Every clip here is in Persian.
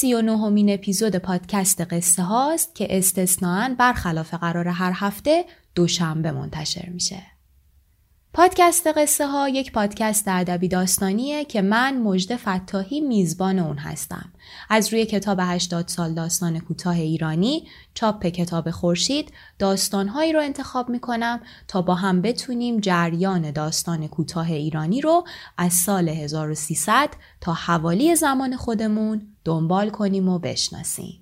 سی و نهمین اپیزود پادکست قصه هاست که استثناعا برخلاف قرار هر هفته دوشنبه منتشر میشه. پادکست قصه ها یک پادکست ادبی داستانیه که من مجد فتاحی میزبان اون هستم. از روی کتاب 80 سال داستان کوتاه ایرانی، چاپ کتاب خورشید، داستانهایی رو انتخاب می‌کنم تا با هم بتونیم جریان داستان کوتاه ایرانی رو از سال 1300 تا حوالی زمان خودمون دنبال کنیم و بشناسیم.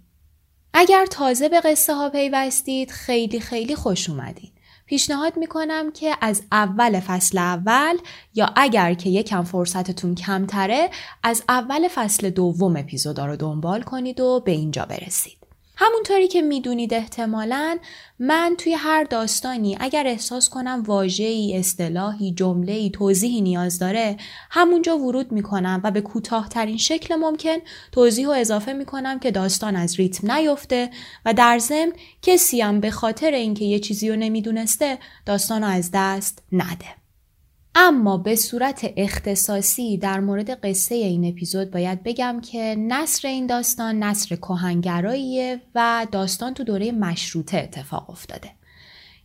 اگر تازه به قصه ها پیوستید خیلی خیلی خوش اومدید. پیشنهاد می‌کنم که از اول فصل اول یا اگر که یکم فرصتتون کمتره از اول فصل دوم اپیزودا رو دنبال کنید و به اینجا برسید. همونطوری که می‌دونید احتمالا من توی هر داستانی اگر احساس کنم واژه‌ای، اصطلاحی، جمله‌ای، توضیحی نیاز داره همونجا ورود می‌کنم و به کوتاهترین شکل ممکن توضیح و اضافه می‌کنم که داستان از ریتم نیفته و در ضمن کسی هم به خاطر اینکه یه چیزی رو نمی‌دونسته داستان رو از دست نده. اما به صورت اختصاصی در مورد قصه این اپیزود باید بگم که نصر این داستان نصر کهنگراییه و داستان تو دوره مشروطه اتفاق افتاده.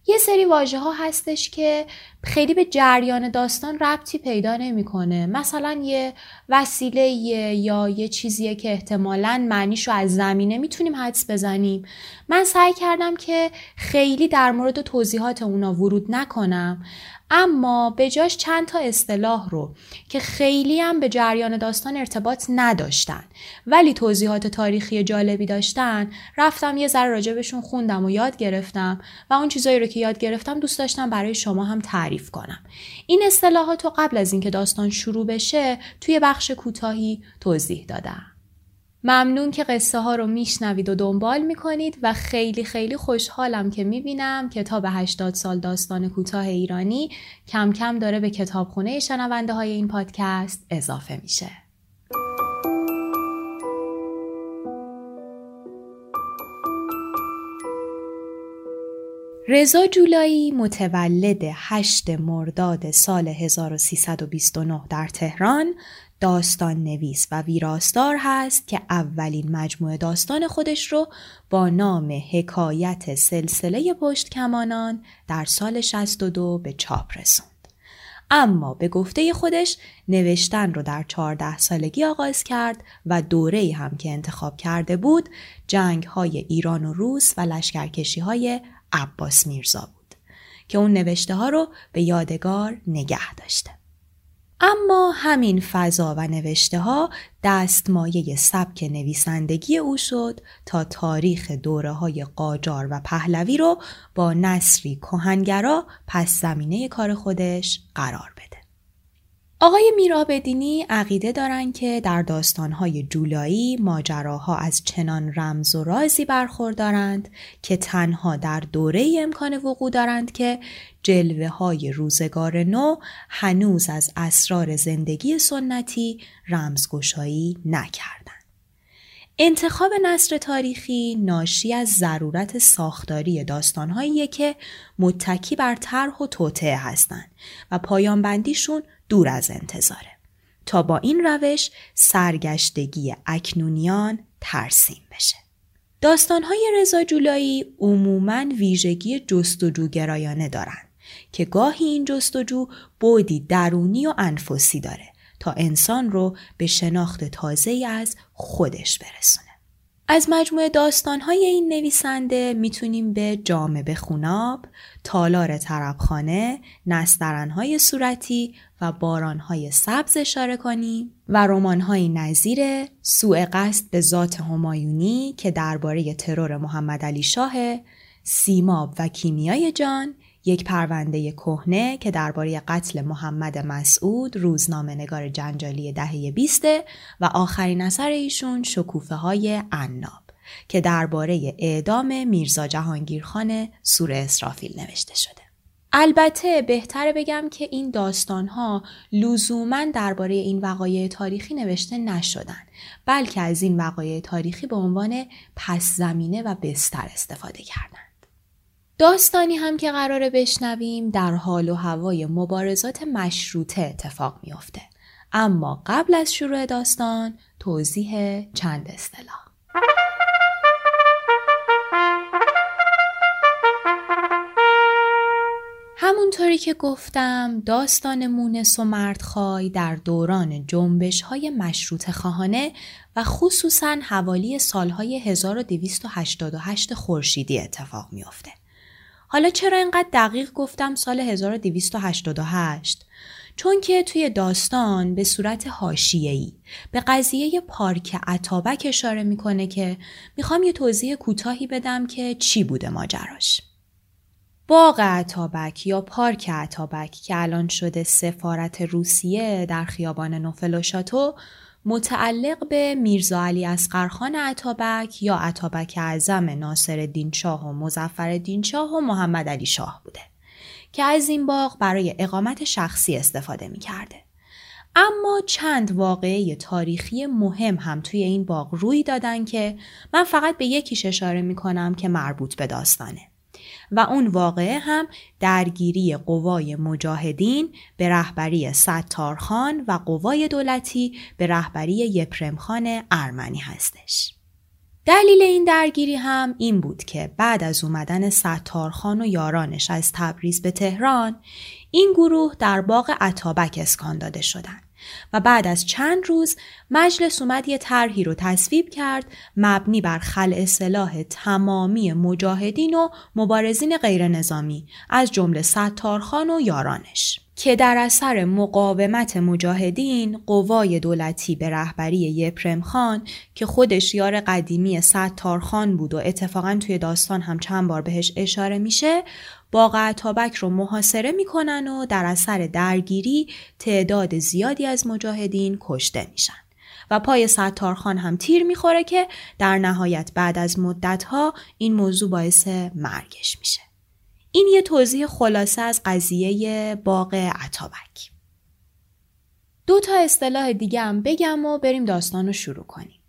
یه سری واژه ها هستش که خیلی به جریان داستان ربطی پیدا نمی‌کنه. مثلا یه وسیله یا یه چیزیه که احتمالا معنیش رو از زمینه می‌تونیم حدس بزنیم. من سعی کردم که خیلی در مورد توضیحات اونا ورود نکنم. اما به جاش چند تا اصطلاح رو که خیلی هم به جریان داستان ارتباط نداشتن. ولی توضیحات تاریخی جالبی داشتن. رفتم یه ذره راجبشون خوندم و یاد گرفتم و اون چیزایی رو که یاد گرفتم دوست داشتم برای شما هم تعریف کنم. این اصطلاحات رو قبل از اینکه داستان شروع بشه توی بخش کوتاهی توضیح دادم. ممنون که قصه ها رو میشنوید و دنبال می‌کنید و خیلی خیلی خوشحالم که می‌بینم کتاب 80 سال داستان کوتاه ایرانی کم کم داره به کتابخونه شنونده های این پادکست اضافه میشه. رضا جولایی متولد 8 مرداد سال 1329 در تهران داستان نویس و ویراستار هست که اولین مجموعه داستان خودش رو با نام حکایت سلسله پشت کمانان در سال 62 به چاپ رسوند. اما به گفته خودش نوشتن رو در 14 سالگی آغاز کرد و دوره هم که انتخاب کرده بود جنگ های ایران و روس و لشکرکشی های عباس میرزا بود که اون نوشته ها رو به یادگار نگه داشته. اما همین فضا و نوشته ها دستمایه سبک نویسندگی او شد تا تاریخ دوره های قاجار و پهلوی رو با نصری کهنگرا پس زمینه کار خودش قرار بده. آقای میرابدینی عقیده دارند که در داستانهای جولایی ماجراها از چنان رمز و رازی برخوردارند که تنها در دوره امکان وقوع دارند که جلوه های روزگار نو هنوز از اسرار زندگی سنتی رمزگشایی نکردند. انتخاب نصر تاریخی ناشی از ضرورت ساختاری داستانهایی که متکی بر طرح و توطعه هستند و پایان بندیشون دور از انتظاره. تا با این روش سرگشتگی اکنونیان ترسیم بشه. داستانهای رضا جولایی عموماً ویژگی جستجوگرایانه دارند که گاهی این جستجو بودی درونی و انفسی داره تا انسان رو به شناخت تازه از خودش برسونه. از مجموعه داستانهای این نویسنده می‌تونیم به جامعه خوناب، تالار طربخانه، نسترنهای صورتی و بارانهای سبز اشاره کنیم و رمانهای نظیر سوء قصد به ذات همایونی که درباره ترور محمد علی شاه، سیماب و کیمیای جان یک پرونده کهنه که درباره قتل محمد مسعود روزنامه نگار جنجالی دهه بیسته و آخرین اثر ایشون شکوفه های عناب که درباره اعدام میرزا جهانگیرخان سور اسرافیل نوشته شده. البته بهتره بگم که این داستان ها لزوما درباره این وقایع تاریخی نوشته نشدن بلکه از این وقایع تاریخی به عنوان پس زمینه و بستر استفاده کردن. داستانی هم که قراره بشنویم در حال و هوای مبارزات مشروطه اتفاق میافته. اما قبل از شروع داستان توضیح چند اصطلاح. همونطوری که گفتم داستان مونس و مردخای در دوران جنبش های مشروط خواهانه و خصوصا حوالی سالهای 1288 خورشیدی اتفاق میافته. حالا چرا اینقدر دقیق گفتم سال 1288 چون که توی داستان به صورت حاشیه‌ای به قضیه پارک عطابک اشاره می‌کنه که می‌خوام یه توضیح کوتاهی بدم که چی بوده ماجراش. باغ عطابک یا پارک عطابک که الان شده سفارت روسیه در خیابان نوفل و شاتو متعلق به میرزا علی اسقرخان عطابک یا عطابک اعظم ناصر شاه و مزفر شاه و محمد علی شاه بوده که از این باغ برای اقامت شخصی استفاده می کرده. اما چند واقعه تاریخی مهم هم توی این باغ روی دادن که من فقط به یکیش اشاره می کنم که مربوط به داستانه. و اون واقعه هم درگیری قوای مجاهدین به رهبری ستارخان و قوای دولتی به رهبری یپرمخان ارمنی هستش. دلیل این درگیری هم این بود که بعد از اومدن ستارخان و یارانش از تبریز به تهران این گروه در باغ عطابک اسکان داده شدند و بعد از چند روز مجلس اومد یه طرحی رو تصویب کرد مبنی بر خلع سلاح تمامی مجاهدین و مبارزین غیر نظامی از جمله ستارخان و یارانش. که در اثر مقاومت مجاهدین قوای دولتی به رهبری یپرم خان که خودش یار قدیمی ستارخان بود و اتفاقا توی داستان هم چند بار بهش اشاره میشه باغ عطابک رو محاصره می‌کنن و در اثر درگیری تعداد زیادی از مجاهدین کشته میشن و پای ستارخان هم تیر می‌خوره که در نهایت بعد از مدتها این موضوع باعث مرگش میشه. این یه توضیح خلاصه از قضیه باغ عطابک. دو تا اصطلاح دیگه هم بگم و بریم داستان رو شروع کنیم.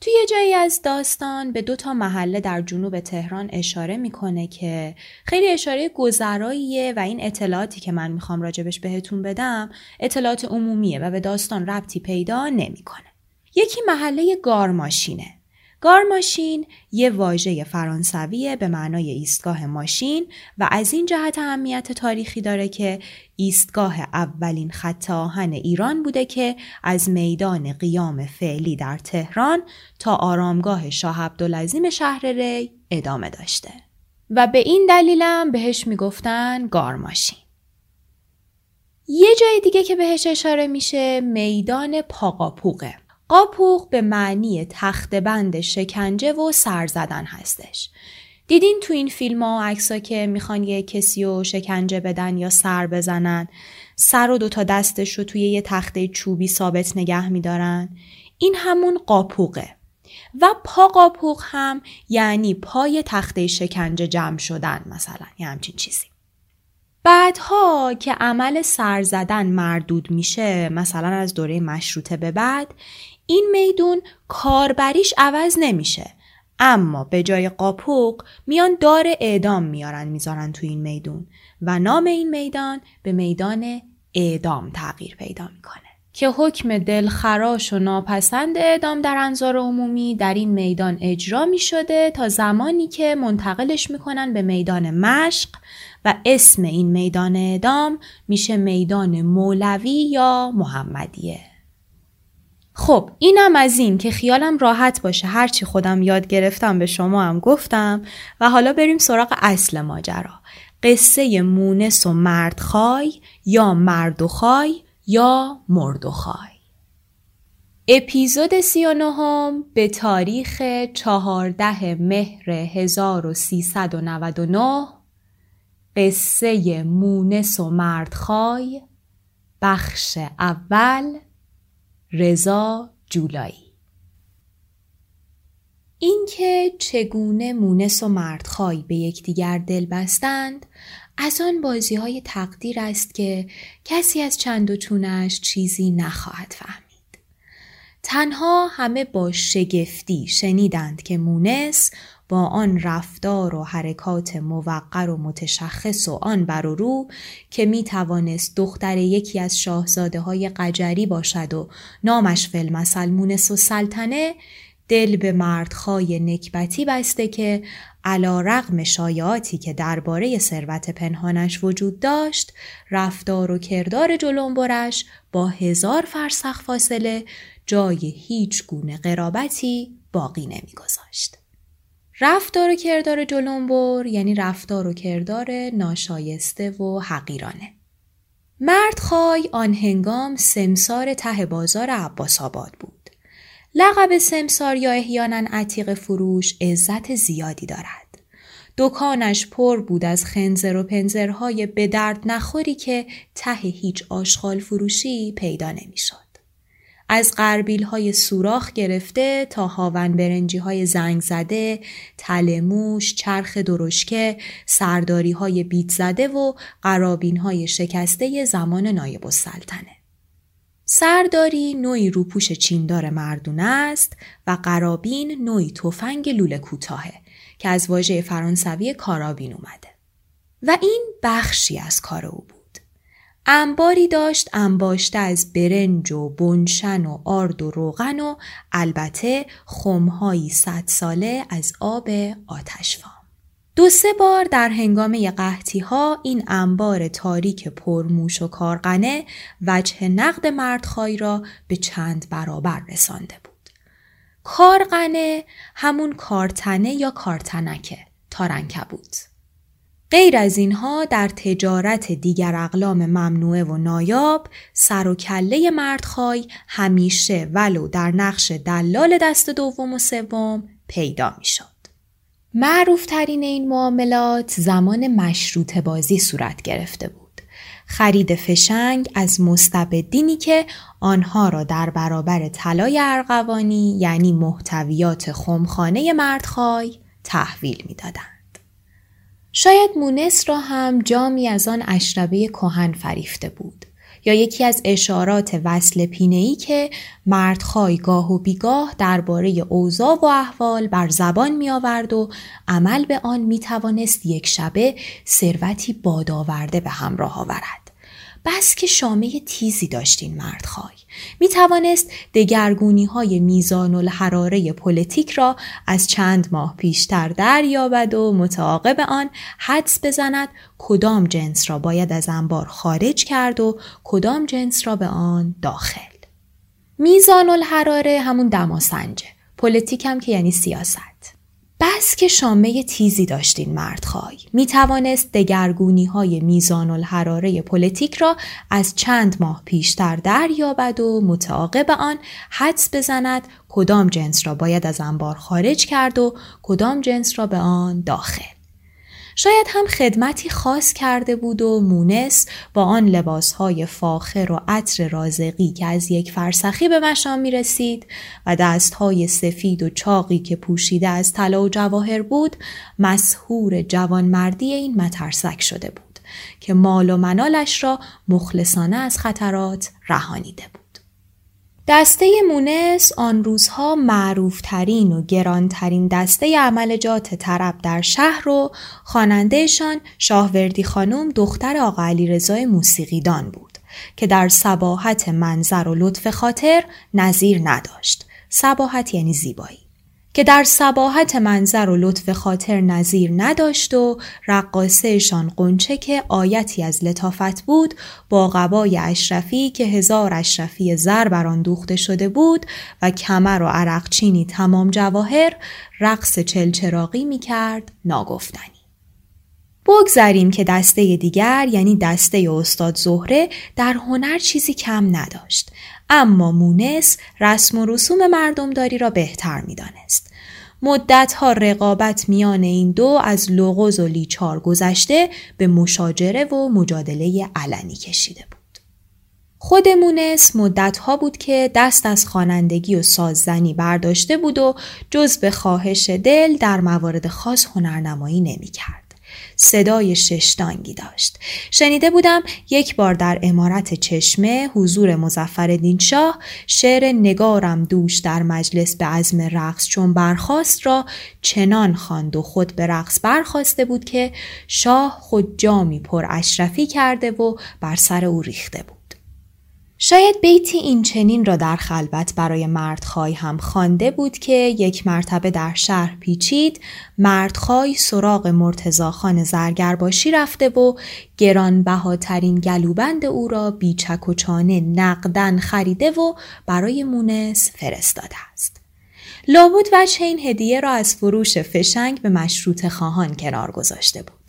توی یه جایی از داستان به دو تا محله در جنوب تهران اشاره می‌کنه که خیلی اشاره گذراییه و این اطلاعاتی که من می‌خوام راجبش بهتون بدم اطلاعات عمومیه و به داستان ربطی پیدا نمی‌کنه. یکی محله گارماشینه گارماشین یه واژه فرانسویه به معنای ایستگاه ماشین و از این جهت اهمیت تاریخی داره که ایستگاه اولین خط آهن ایران بوده که از میدان قیام فعلی در تهران تا آرامگاه شاه عبدالعظیم شهر ری ادامه داشته. و به این دلیلم بهش می‌گفتن گارماشین یه جای دیگه که بهش اشاره میشه میدان پاقاپوقه. قاپوق به معنی تخت بند شکنجه و سر زدن هستش. دیدین تو این فیلم ها و عکس که می‌خوان یه کسی رو شکنجه بدن یا سر بزنن سر و دوتا دستش رو توی یه تخته چوبی ثابت نگه میدارن. این همون قاپوقه. و پا قاپوق هم یعنی پای تخته شکنجه جمع شدن مثلا یه همچین چیزی. بعدها که عمل سر زدن مردود میشه مثلا از دوره مشروطه به بعد این میدون کاربریش عوض نمیشه. اما به جای قاپوق میان دار اعدام میارن می‌ذارن تو این میدون و نام این میدان به میدان اعدام تغییر پیدا می‌کنه. که حکم دلخراش و ناپسند اعدام در انظار عمومی در این میدان اجرا می شده تا زمانی که منتقلش می‌کنن به میدان مشق و اسم این میدان اعدام میشه میدان مولوی یا محمدیه. خب اینم از این که خیالم راحت باشه هرچی خودم یاد گرفتم به شما هم گفتم و حالا بریم سراغ اصل ماجرا. قصه مونس و مردخای یا مردوخای یا مردوخای اپیزود سی و نهم به تاریخ چهارده مهر 1399 قصه مونس و مردخای بخش اول رضا جولایی اینکه چگونه مونس و مردخای به یکدیگر دل بستند از آن بازی های تقدیر است که کسی از چند و چونش چیزی نخواهد فهمید. تنها همه با شگفتی شنیدند که مونس آن رفتار و حرکات موقر و متشخص و آن بر و رو که می توانست دختر یکی از شاهزاده های قجری باشد و نامش فلمسل مونس و سلطنه دل به مردخای نکبتی بسته که علا رغم شایعاتی که درباره ثروت پنهانش وجود داشت رفتار و کردار جلنبرش با هزار فرسخ فاصله جای هیچ گونه قرابتی باقی نمیگذاشت. رفتار و کردار جلنبر یعنی رفتار و کردار ناشایسته و حقیرانه. مردخای آن هنگام سمسار ته بازار عباس آباد بود. لقب سمسار یا احیانا عتیق فروش عزت زیادی دارد. دکانش پر بود از خنزر و پنزرهای به درد نخوری که ته هیچ آشغال فروشی پیدا نمی‌شد. از قربیل های سوراخ گرفته تا هاون برنجی های زنگ زده، تلموش، چرخ درشکه، سرداری های بیت زده و قرابین های شکسته زمان نایب السلطنه. سرداری نوعی روپوش چیندار مردونه است و قرابین نوعی تفنگ لوله کوتاهه که از واژه فرانسوی کارابین اومده. و این بخشی از کار او بود. انباری داشت انباشته از برنج و بنشن و آرد و روغن و البته خمهایی صد ساله از آب آتشفام. دو سه بار در هنگامه قحطی ها این انبار تاریک پرموش و کارغنه وجه نقد مردخای را به چند برابر رسانده بود. کارغنه همون کارتنه یا کارتنکه تارنکه بود. غیر از اینها در تجارت دیگر اقلام ممنوعه و نایاب سر و کله مردخای همیشه ولو در نقش دلال دست دوم و سوم پیدا می شد. معروف ترین این معاملات زمان مشروط بازی صورت گرفته بود. خرید فشنگ از مستبدینی که آنها را در برابر طلای ارغوانی یعنی محتویات خمخانه مردخای تحویل می‌دادند. شاید مونس را هم جامی از آن اشربه کهن فریفته بود. یا یکی از اشارات وصل پینه‌ای که مردخای گاه و بیگاه درباره اوضاع و احوال بر زبان می آورد و عمل به آن می توانست یک شبه ثروتی بادآورده به همراه آورد. بس که شامه تیزی داشت این مردخای. می توانست دگرگونی های میزان الحراره پلیتیک را از چند ماه پیشتر دریابد و متعاقب آن حدس بزند کدام جنس را باید از انبار خارج کرد و کدام جنس را به آن داخل. میزان الحراره همون دماسنجه. پلیتیک هم که یعنی سیاست. بس که شامه تیزی داشت این مردخای می توانست دگرگونی های میزان الحراره پلیتیک را از چند ماه پیشتر دریابد و متعاقب آن حدس بزند کدام جنس را باید از انبار خارج کرد و کدام جنس را به آن داخل. شاید هم خدمتی خاص کرده بود و مونس با آن لباسهای فاخر و عطر رازقی که از یک فرسخی به مشام می رسید و دستهای سفید و چاقی که پوشیده از طلا و جواهر بود مسهور جوانمردی این مترسک شده بود که مال و منالش را مخلصانه از خطرات رهانیده بود. دسته مونس آن روزها معروفترین و گرانترین دسته عملجات طرب در شهر و خوانندهشان شاهوردی خانم دختر آقا رضای موسیقیدان بود که در سباحت منظر و لطف خاطر نظیر نداشت. سباحت یعنی زیبایی. که در سباحت منظر و لطف خاطر نظیر نداشت و رقاسهشان قنچه که آیتی از لطافت بود با قبای اشرفی که هزار اشرفی زر بر آن دوخته شده بود و کمر و عرقچینی تمام جواهر رقص چلچراقی می کرد ناگفتنی. بگذاریم که دسته دیگر یعنی دسته استاد زهره در هنر چیزی کم نداشت اما مونس رسم و رسوم مردمداری را بهتر می‌دانست مدتها رقابت میان این دو از لغز و لیچار گذشته به مشاجره و مجادله علنی کشیده بود. خود مونس مدتها بود که دست از خوانندگی و ساززنی برداشته بود و جز به خواهش دل در موارد خاص هنرنمایی نمی‌کرد. صدای ششتانگی داشت. شنیده بودم یک بار در امارت چشمه حضور مزفر شاه شعر نگارم دوش در مجلس به عزم رقص چون برخواست را چنان خواند و خود به رقص برخواسته بود که شاه خود جامی پر اشرفی کرده و بر سر او ریخته بود. شاید بیتی این چنین را در خلوت برای مردخای هم خوانده بود که یک مرتبه در شهر پیچید مردخای سراغ مرتزاخان زرگرباشی رفته و گرانبهاترین گلوبند او را بیچک و چانه نقدن خریده و برای مونس فرستاده است. لابد وجه این هدیه را از فروش فشنگ به مشروط خواهان کنار گذاشته بود.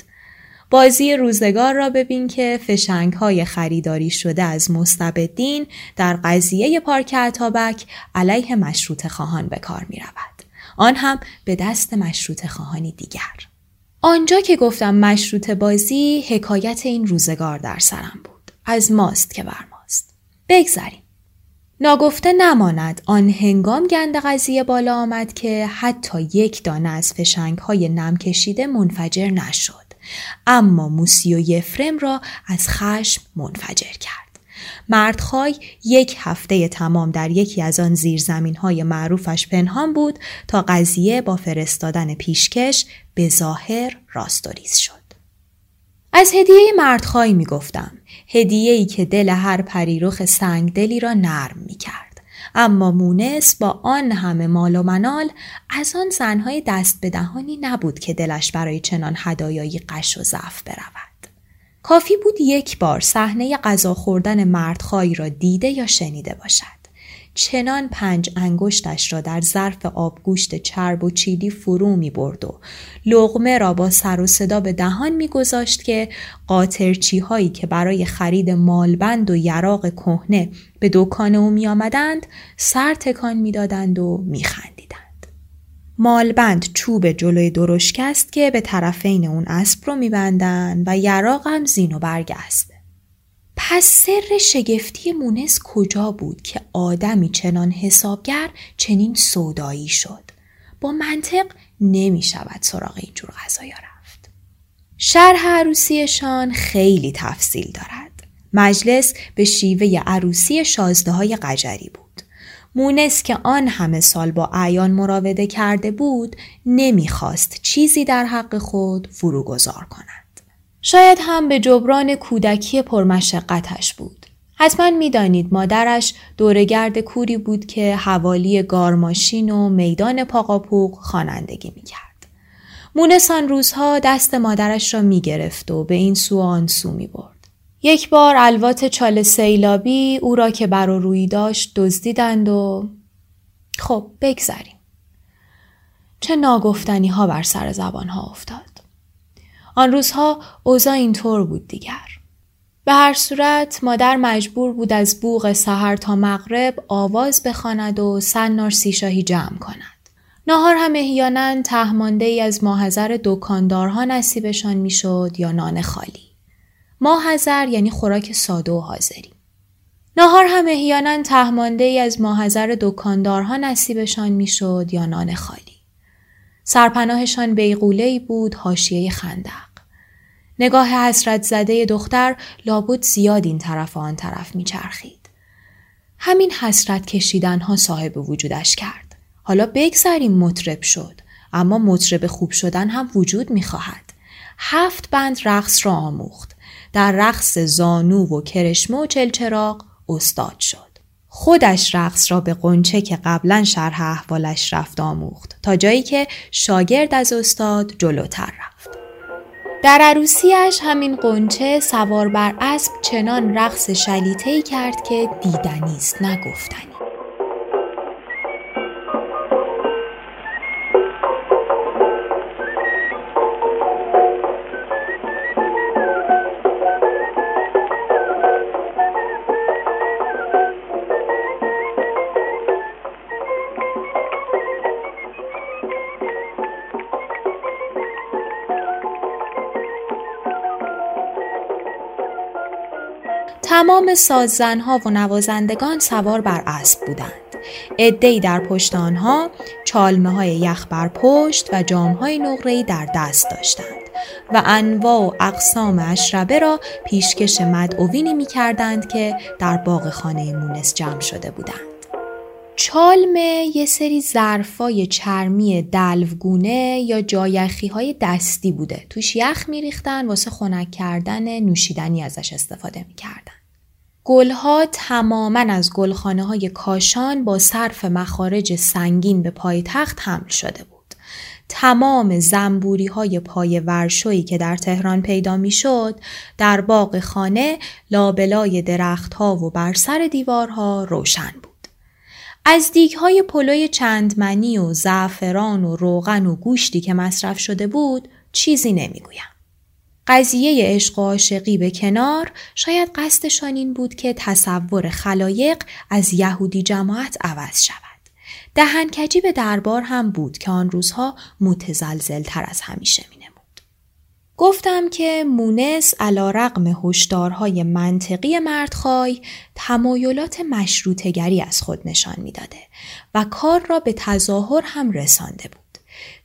بازی روزگار را ببین که فشنگ های خریداری شده از مستبدین در قضیه پارک عطابک علیه مشروط خواهان به کار می رود. آن هم به دست مشروط خواهانی دیگر. آنجا که گفتم مشروط بازی حکایت این روزگار در سرم بود. از ماست که بر ماست. بگذریم. ناگفته نماند آن هنگام گند قضیه بالا آمد که حتی یک دانه از فشنگ های نم کشیده منفجر نشد. اما موسی و یفرم را از خشم منفجر کرد. مردخای یک هفته تمام در یکی از آن زیرزمین های معروفش پنهان بود تا قضیه با فرستادن پیشکش به ظاهر راستوریز شد. از هدیه مردخای می گفتم. هدیه ای که دل هر پریرخ سنگدلی را نرم می کرد. اما مونس با آن همه مال و منال از آن زنهای دست به دهانی نبود که دلش برای چنان هدایایی قش و ضعف برود. کافی بود یک بار صحنه غذا خوردن مردخایی را دیده یا شنیده باشد. چنان پنج انگشتش را در ظرف آبگوشت چرب و چیلی فرو می برد و لغمه را با سر و صدا به دهان می گذاشت که قاطرچی هایی که برای خرید مالبند و یراق کهنه به دکان او می آمدند سر تکان می دادند و می خندیدند. مالبند چوب جلوی درشک است که به طرفین اون اسب رو بندند و یراق هم زین و برگ است. پس سر شگفتی مونس کجا بود که آدمی چنان حسابگر چنین سودایی شد؟ با منطق نمی شود سراغ اینجور غذایا رفت. شرح عروسیشان خیلی تفصیل دارد. مجلس به شیوه عروسی شازده های قجری بود. مونس که آن همه سال با اعیان مراوده کرده بود نمی‌خواست چیزی در حق خود فروگذار کند. شاید هم به جبران کودکی پرمشقتش بود. حتما می‌دانید مادرش دورگرد کوری بود که حوالی گارماشین و میدان پاقاپوق خوانندگی می‌کرد. مونسان روزها دست مادرش را می‌گرفت و به این سو آن سو می برد. یک بار الوات چال سیلابی او را که بر روی داشت دزدیدند و خب بگذریم. چه ناگفتنی ها بر سر زبان ها افتاد. آن روزها اوضاع اینطور بود دیگر. به هر صورت مادر مجبور بود از بوغ سحر تا مغرب آواز بخواند و سنار سیشاهی جمع کند. ناهار هم احیانا تهمانده ای از ماهزر دکاندارها نصیبشان می‌شد یا نان خالی. ماهزر یعنی خوراک ساده و حاضری. ناهار هم احیانا تهمانده ای از ماهزر دکاندارها نصیبشان می‌شد یا نان خالی. سرپناهشان بیغوله بود حاشیه خندق. نگاه حسرت زده دختر لابد زیاد این طرف و آن طرف میچرخید. همین حسرت کشیدن ها صاحب وجودش کرد. حالا بگذاریم مطرب شد. اما مطرب خوب شدن هم وجود می‌خواهد. هفت بند رقص را آموخت. در رقص زانو و کرشمه و چلچراغ استاد شد. خودش رقص را به قنچه که قبلا شرح احوالش رفت آموخت تا جایی که شاگرد از استاد جلوتر رفت. در عروسیش همین قنچه سوار بر اسب چنان رقص شلیته کرد که دیدنی است نگفتنی. تمام ساززنها و نوازندگان سوار بر اسب بودند. عدهای در پشت آنها چالمه های یخ بر پشت و جام های نقره‌ای در دست داشتند و انواع و اقسام اشربه را پیشکش مدعوینی می کردند که در باغ خانه مونس جمع شده بودند. چالمه یه سری ظرفای چرمی دلوگونه یا جایخی های دستی بوده. توش یخ میریختن واسه خنک کردن نوشیدنی ازش استفاده می‌کردن. گلها تماما از گلخانه های کاشان با صرف مخارج سنگین به پای تخت حمل شده بود. تمام زنبوری های پای ورشویی که در تهران پیدا می شد در باغ خانه لابلای درختها و بر سر دیوارها روشن بود. از دیگ های پلوی چندمنی و زعفران و روغن و گوشتی که مصرف شده بود چیزی نمی‌گویم. قضیه عشق و عاشقی به کنار شاید قصدشان این بود که تصور خلایق از یهودی جماعت عوض شود. دهنکجی به دربار هم بود که آن روزها متزلزل تر از همیشه می. گفتم که مونس علا رقم هشدارهای منطقی مردخای تمایلات مشروطگری از خود نشان می‌داده و کار را به تظاهر هم رسانده بود.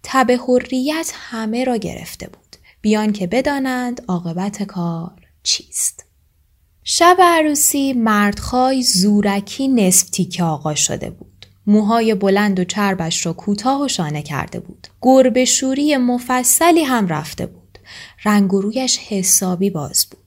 تب حریت همه را گرفته بود. بیان که بدانند عاقبت کار چیست. شب عروسی مردخای زورکی نصف تیکه آقا شده بود. موهای بلند و چربش را کوتاه و شانه کرده بود. گربه شوری مفصلی هم رفته بود. رنگ رویش حسابی باز بود.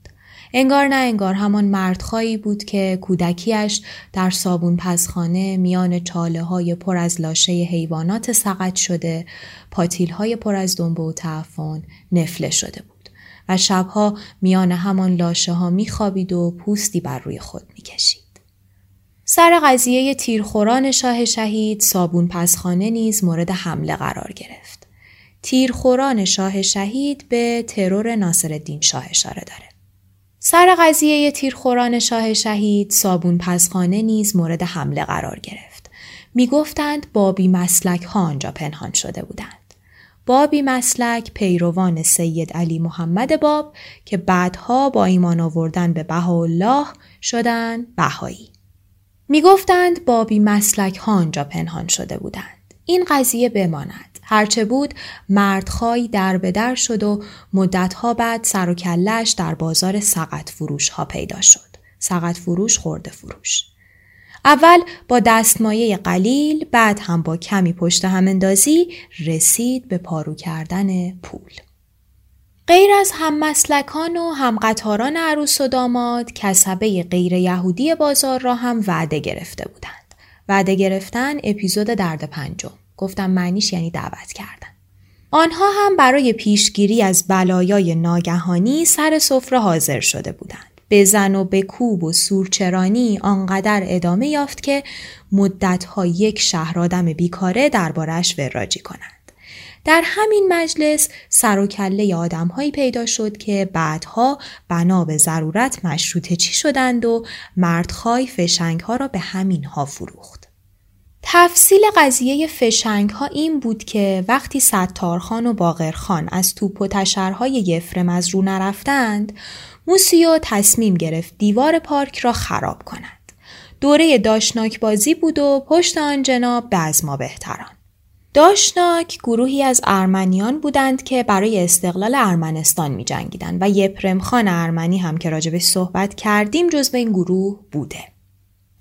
انگار نه انگار همان مردخایی بود که کودکیش در صابون پسخانه میان چاله های پر از لاشه حیوانات سقط شده پاتیل های پر از دنبه و تعفن نفله شده بود و شبها میان همان لاشه ها میخوابید و پوستی بر روی خود می‌کشید. سر قضیه تیرخوران شاه شهید صابون پسخانه نیز مورد حمله قرار گرفت. تیرخوران شاه شهید به ترور ناصرالدین شاه اشاره داره. سر قضیه تیرخوران شاه شهید صابون پسخانه نیز مورد حمله قرار گرفت. می گفتند بابی مسلک ها آنجا پنهان شده بودند. بابی مسلک پیروان سید علی محمد باب که بعدها با ایمان آوردن به بهاءالله شدن بهایی. می گفتند بابی مسلک ها آنجا پنهان شده بودند. این قضیه بماند. هرچه بود مردخای در به در شد و مدتها بعد سر و کلش در بازار سقط فروش ها پیدا شد. سقط فروش خورده فروش. اول با دستمایه قلیل بعد هم با کمی پشت هم اندازی رسید به پارو کردن پول. غیر از هم مسلکان و هم قطاران عروس و داماد کسبه غیر یهودی بازار را هم وعده گرفته بودند. وعده گرفتن اپیزود درد پنجم. گفتم معنیش یعنی دعوت کردن. آنها هم برای پیشگیری از بلایای ناگهانی سر سفره حاضر شده بودند. به زن و به کوب و سورچرانی آنقدر ادامه یافت که مدتها یک شهر آدم بیکاره دربارش وراجی کنند. در همین مجلس سر و کله آدمهایی پیدا شد که بعدها بنا به ضرورت مشروطه چی شدند و مردخای فشنگ ها را به همین ها فروخت. تفصیل قضیه فشنگ ها این بود که وقتی ستارخان و باقرخان از توپ و تشرهای یفرم از رو نرفتند موسیو تصمیم گرفت دیوار پارک را خراب کند. دوره داشناک بازی بود و پشت آن جناب بزما بهتران. داشناک گروهی از ارمنیان بودند که برای استقلال ارمنستان می جنگیدند و یپرم خان ارمنی هم که راجبش صحبت کردیم جزو این گروه بوده.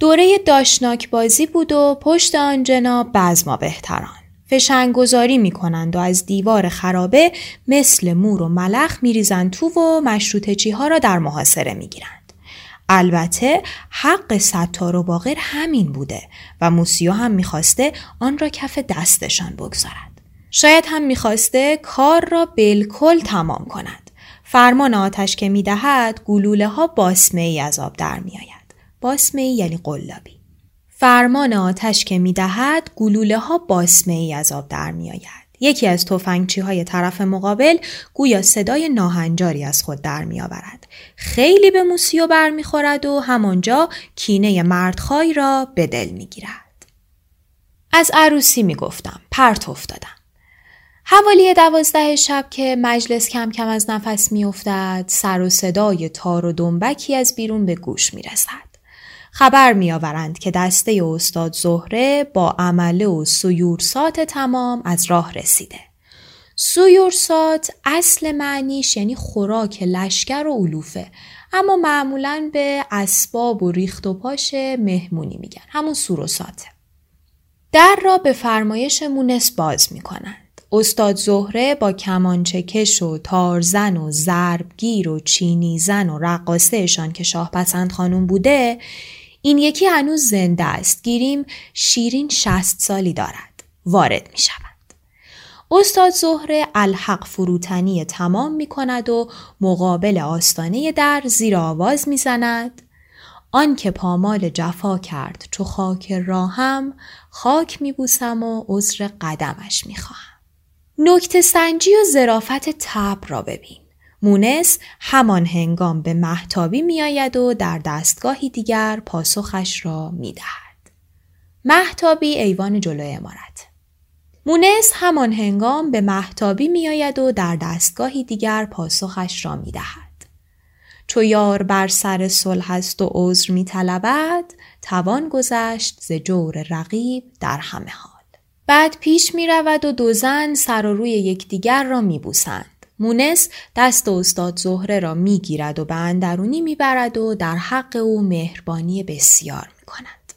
دوره داشناک بازی بود و پشت آن جناب بزما بهتران. فشنگگذاری می کنند و از دیوار خرابه مثل مور و ملخ می ریزند تو و مشروطه ها را در محاصره می گیرند. البته حق ستار و باقر همین بوده و موسیو هم می‌خواسته آن را کف دستشان بگذارد. شاید هم می‌خواسته کار را بالکل تمام کند. فرمان آتش که می‌دهد گلوله ها باسمه ای از آب در میآید. باسمه یعنی قلابی. فرمان آتش که می‌دهد گلوله ها باسمه ای از آب در می آید. یکی از توفنگچی های طرف مقابل گویا صدای ناهنجاری از خود در می آورد. خیلی به موسیو برمیخورد و همانجا کینه مردخای را به دل می گیرد. از عروسی می گفتم. پرت افتادم. حوالی دوازده شب که مجلس کم کم از نفس می افتد، سر و صدای تار و دنبکی از بیرون به گوش می رسد. خبر میآورند که دسته استاد زهره با عمله و سیورسات تمام از راه رسیده. سیورسات اصل معنیش یعنی خوراک لشکر و علوفه اما معمولا به اسباب و ریخت و پاش مهمونی میگن همون سوروساته. در را به فرمایش مونس باز می‌کنند. استاد زهره با کمانچه کش و تارزن و ضربگیر و چینی زن و رقاسهشان که شاه پسند خانوم بوده این یکی هنوز زنده است. گیریم شیرین شست سالی دارد. وارد می شود. استاد زهره الحق فروتنی تمام می کند و مقابل آستانه در زیر آواز می زند. آن که پامال جفا کرد چو خاک راهم خاک می بوسم و عذر قدمش می خواهم. نکت سنجی و زرافت تب را ببین. مونس همان هنگام به محتابی میآید و در دستگاهی دیگر پاسخش را می دهد. محتابی ایوان جلوی امارت مونس همان هنگام به محتابی میآید و در دستگاهی دیگر پاسخش را می دهد. چو یار بر سر صلح است و عذر می طلبد توان گذشت ز جور رقیب در همه حال. بعد پیش می رود و دو زن سر و روی یکدیگر را می بوسند. مونس دست استاد زهره را می‌گیرد و به اندرونی می‌برد و در حق او مهربانی بسیار می‌کند.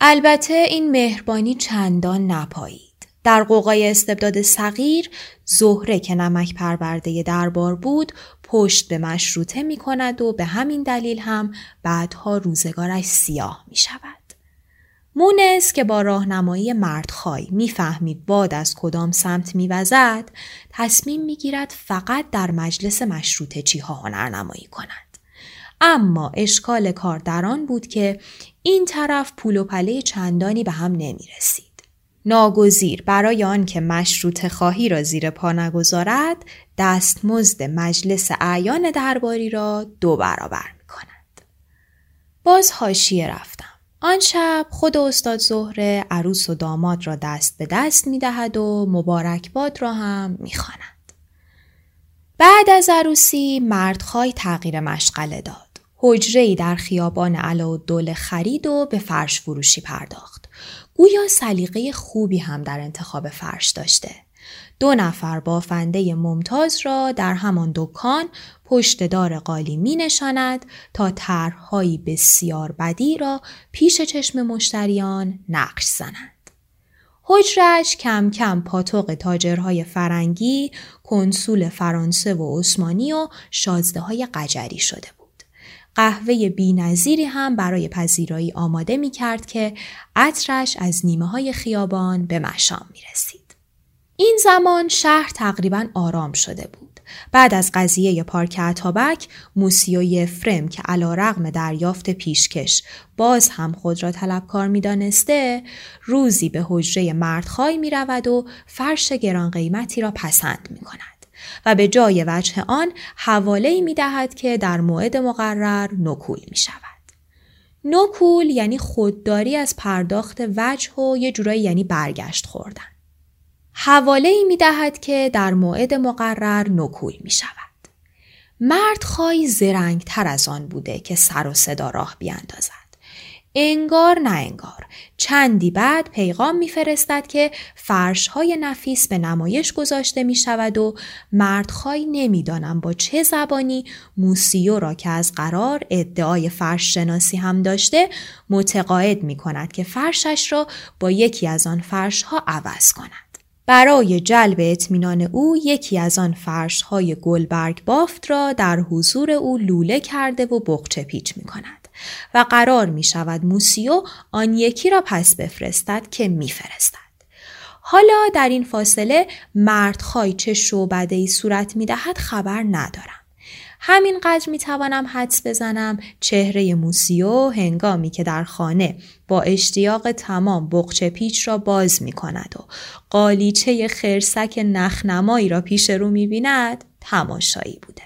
البته این مهربانی چندان نپایید. در قوقای استبداد صغیر زهره که نمک پرورده دربار بود پشت به مشروطه می کند و به همین دلیل هم بعدها روزگارش سیاه می شود. مونس که با راهنمایی مردخای می‌فهمید باد از کدام سمت میوزد تصمیم می‌گیرد فقط در مجلس مشروطه چی ها هنرنمایی کند اما اشکال کار در آن بود که این طرف پول و پله چندانی به هم نمی رسید. ناگزیر برای آن که مشروط خواهی را زیر پا نگذارد دستمزد مجلس اعیان درباری را دو برابر می کند. باز هاشیه رفتم. آن شب خود استاد زهره عروس و داماد را دست به دست می دهد و مبارکباد را هم می خاند. بعد از عروسی مردخای تغییر مشغله داد. حجره در خیابان علاءالدوله خرید و به فرش فروشی پرداخت. گویا سلیقه خوبی هم در انتخاب فرش داشته. دو نفر بافنده ممتاز را در همان دکان پشت دار قالی می نشاند تا طرحهایی بسیار بدی را پیش چشم مشتریان نقش زنند. حجرش کم کم پاتوق تاجرهای فرنگی، کنسول فرانسه و عثمانی و شازده های قجری شده بود. قهوه بی هم برای پذیرایی آماده می کرد که عطرش از نیمه های خیابان به مشام می رسید. این زمان شهر تقریبا آرام شده بود. بعد از قضیه پارک عطابک موسیوی فرم که علا رغم دریافت پیشکش باز هم خود را طلبکار می دانسته روزی به حجره مردخای می رود و فرش گران قیمتی را پسند می کند و به جای وجه آن حواله می دهد که در موعد مقرر نکول می شود. نکول یعنی خودداری از پرداخت وجه و یه جورایی یعنی برگشت خوردن. حواله ای می دهد که در موعد مقرر نکول می شود. مرد خواهی زرنگ تر از آن بوده که سر و صدا راه بیاندازد. انگار نه انگار چندی بعد پیغام میفرستد که فرش های نفیس به نمایش گذاشته می شود و مردخوای نمی‌دانم با چه زبانی موسیو را که از قرار ادعای فرش شناسی هم داشته متقاعد می کند که فرشش را با یکی از آن فرش ها عوض کند. برای جلب اطمینان او یکی از آن فرش های گلبرگ بافت را در حضور او لوله کرده و بغچه پیچ می کند. و قرار می شود موسیو آن یکی را پس بفرستد که میفرستد. حالا در این فاصله مردخوای چه شعبده ای صورت می دهد خبر ندارم. همینقدر می توانم حدس بزنم چهره موسیو هنگامی که در خانه با اشتیاق تمام بقچه پیچ را باز می کند و قالیچه خرسک نخنمایی را پیش رو می بیند تماشایی بوده.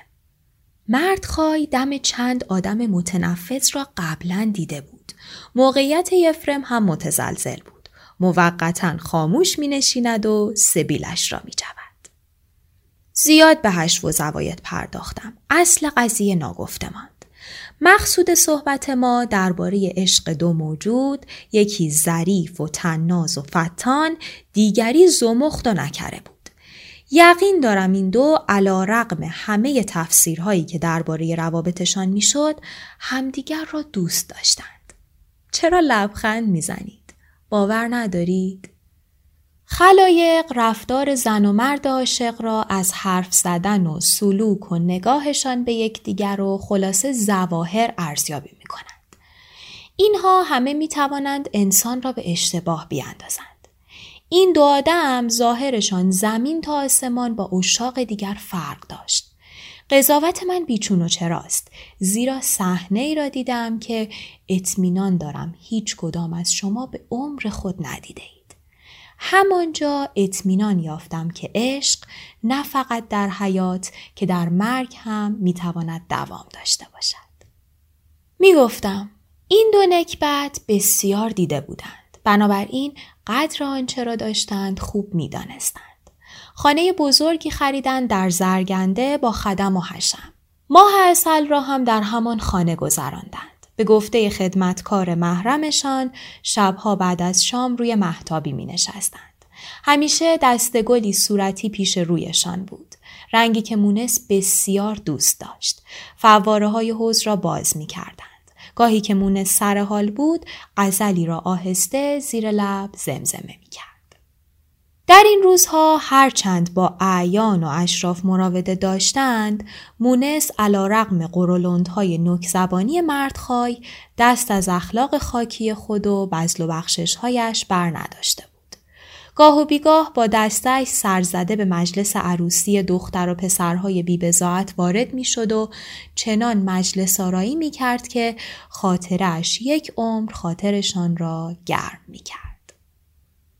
مردخای دم چند آدم متنفذ را قبلا دیده بود. موقعیت یفرم هم متزلزل بود. موقتا خاموش می نشیند و سبیلش را می جود. زیاد به هشت و زواید پرداختم. اصل قضیه ناگفته ماند. مقصود صحبت ما درباره عشق دو موجود یکی ظریف و تناز و فتان دیگری زمخت و نکره بود. یقین دارم این دو علا رقم همه تفسیرهایی که درباره روابطشان می‌شد همدیگر را دوست داشتند. چرا لبخند می‌زنید؟ باور ندارید؟ خلایق رفتار زن و مرد عاشق را از حرف زدن و سلوک و نگاهشان به یکدیگر و خلاصه زواهر ارزیابی می کنند. اینها همه می توانند انسان را به اشتباه بیاندازند. این دو آدم ظاهرشان زمین تا آسمان با اشاق دیگر فرق داشت. قضاوت من بیچون و چراست زیرا صحنه ای را دیدم که اطمینان دارم هیچ کدام از شما به عمر خود ندیده. همانجا اطمینان یافتم که عشق نه فقط در حیات که در مرگ هم می‌تواند دوام داشته باشد. می گفتم این دو نکبت بسیار دیده بودند. بنابراین قدر آنچه را داشتند خوب می دانستند. خانه بزرگی خریدند در زرگنده با خدم و حشم. ماه اصل را هم در همان خانه گذراندند. به گفته خدمتکار محرمشان شبها بعد از شام روی محتابی می نشستند. همیشه دستگلی صورتی پیش رویشان بود. رنگی که مونس بسیار دوست داشت. فواره های حوز را باز می کردند. گاهی که مونه سر حال بود غزلی را آهسته زیر لب زمزمه می کرد. در این روزها هرچند با اعیان و اشراف مراوده داشتند مونس علا رقم قرولندهای نک زبانی مردخای دست از اخلاق خاکی خود و بزل و بخششهایش بر نداشته بود. گاه و بیگاه با دستش سرزده به مجلس عروسی دختر و پسرهای بیبزاعت وارد می شد و چنان مجلس آرایی می کرد که خاطرش یک عمر خاطرشان را گرم می کرد.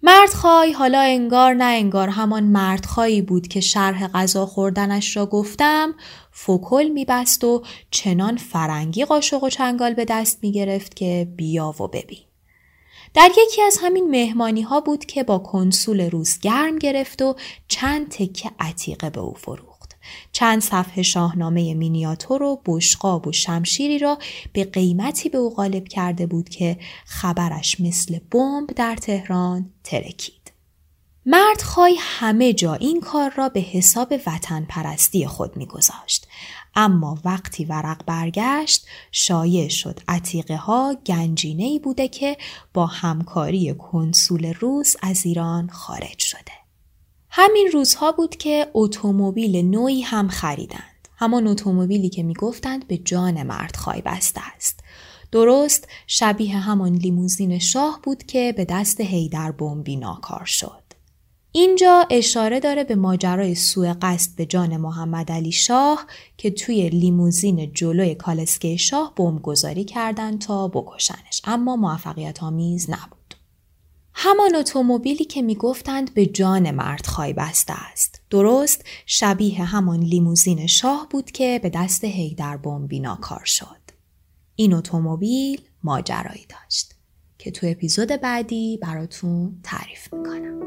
مردخای حالا انگار نه انگار همان مردخایی بود که شرح غذا خوردنش را گفتم فکل میبست و چنان فرنگی قاشق و چنگال به دست می گرفت که بیا و ببین. در یکی از همین مهمانی ها بود که با کنسول روز گرم گرفت و چند تکه عتیقه به او فروخت. چند صفحه شاهنامه مینیاتور و بشقاب و شمشیری را به قیمتی به او غالب کرده بود که خبرش مثل بمب در تهران ترکید. مرد خواهی همه جا این کار را به حساب وطن پرستی خود میگذاشت اما وقتی ورق برگشت شایع شد عتیقه ها گنجینه ای بوده که با همکاری کنسول روس از ایران خارج شده. همین روزها بود که اتومبیل نوعی هم خریدند. همان اتومبیلی که می‌گفتند به جان مرد خواهی بسته است. درست شبیه همان لیموزین شاه بود که به دست هیدر بمبی ناکار شد. اینجا اشاره داره به ماجرای سوء قصد به جان محمد علی شاه که توی لیموزین جلوی کالسکه شاه بمبگذاری کردند تا بکشنش اما موفقیت آمیز نبود. همان اتومبیلی که می‌گفتند به جان مرد خواهی بسته است. درست شبیه همان لیموزین شاه بود که به دست هیدر بمبی ناکار شد. این اتومبیل ماجرایی داشت که تو اپیزود بعدی براتون تعریف می‌کنم.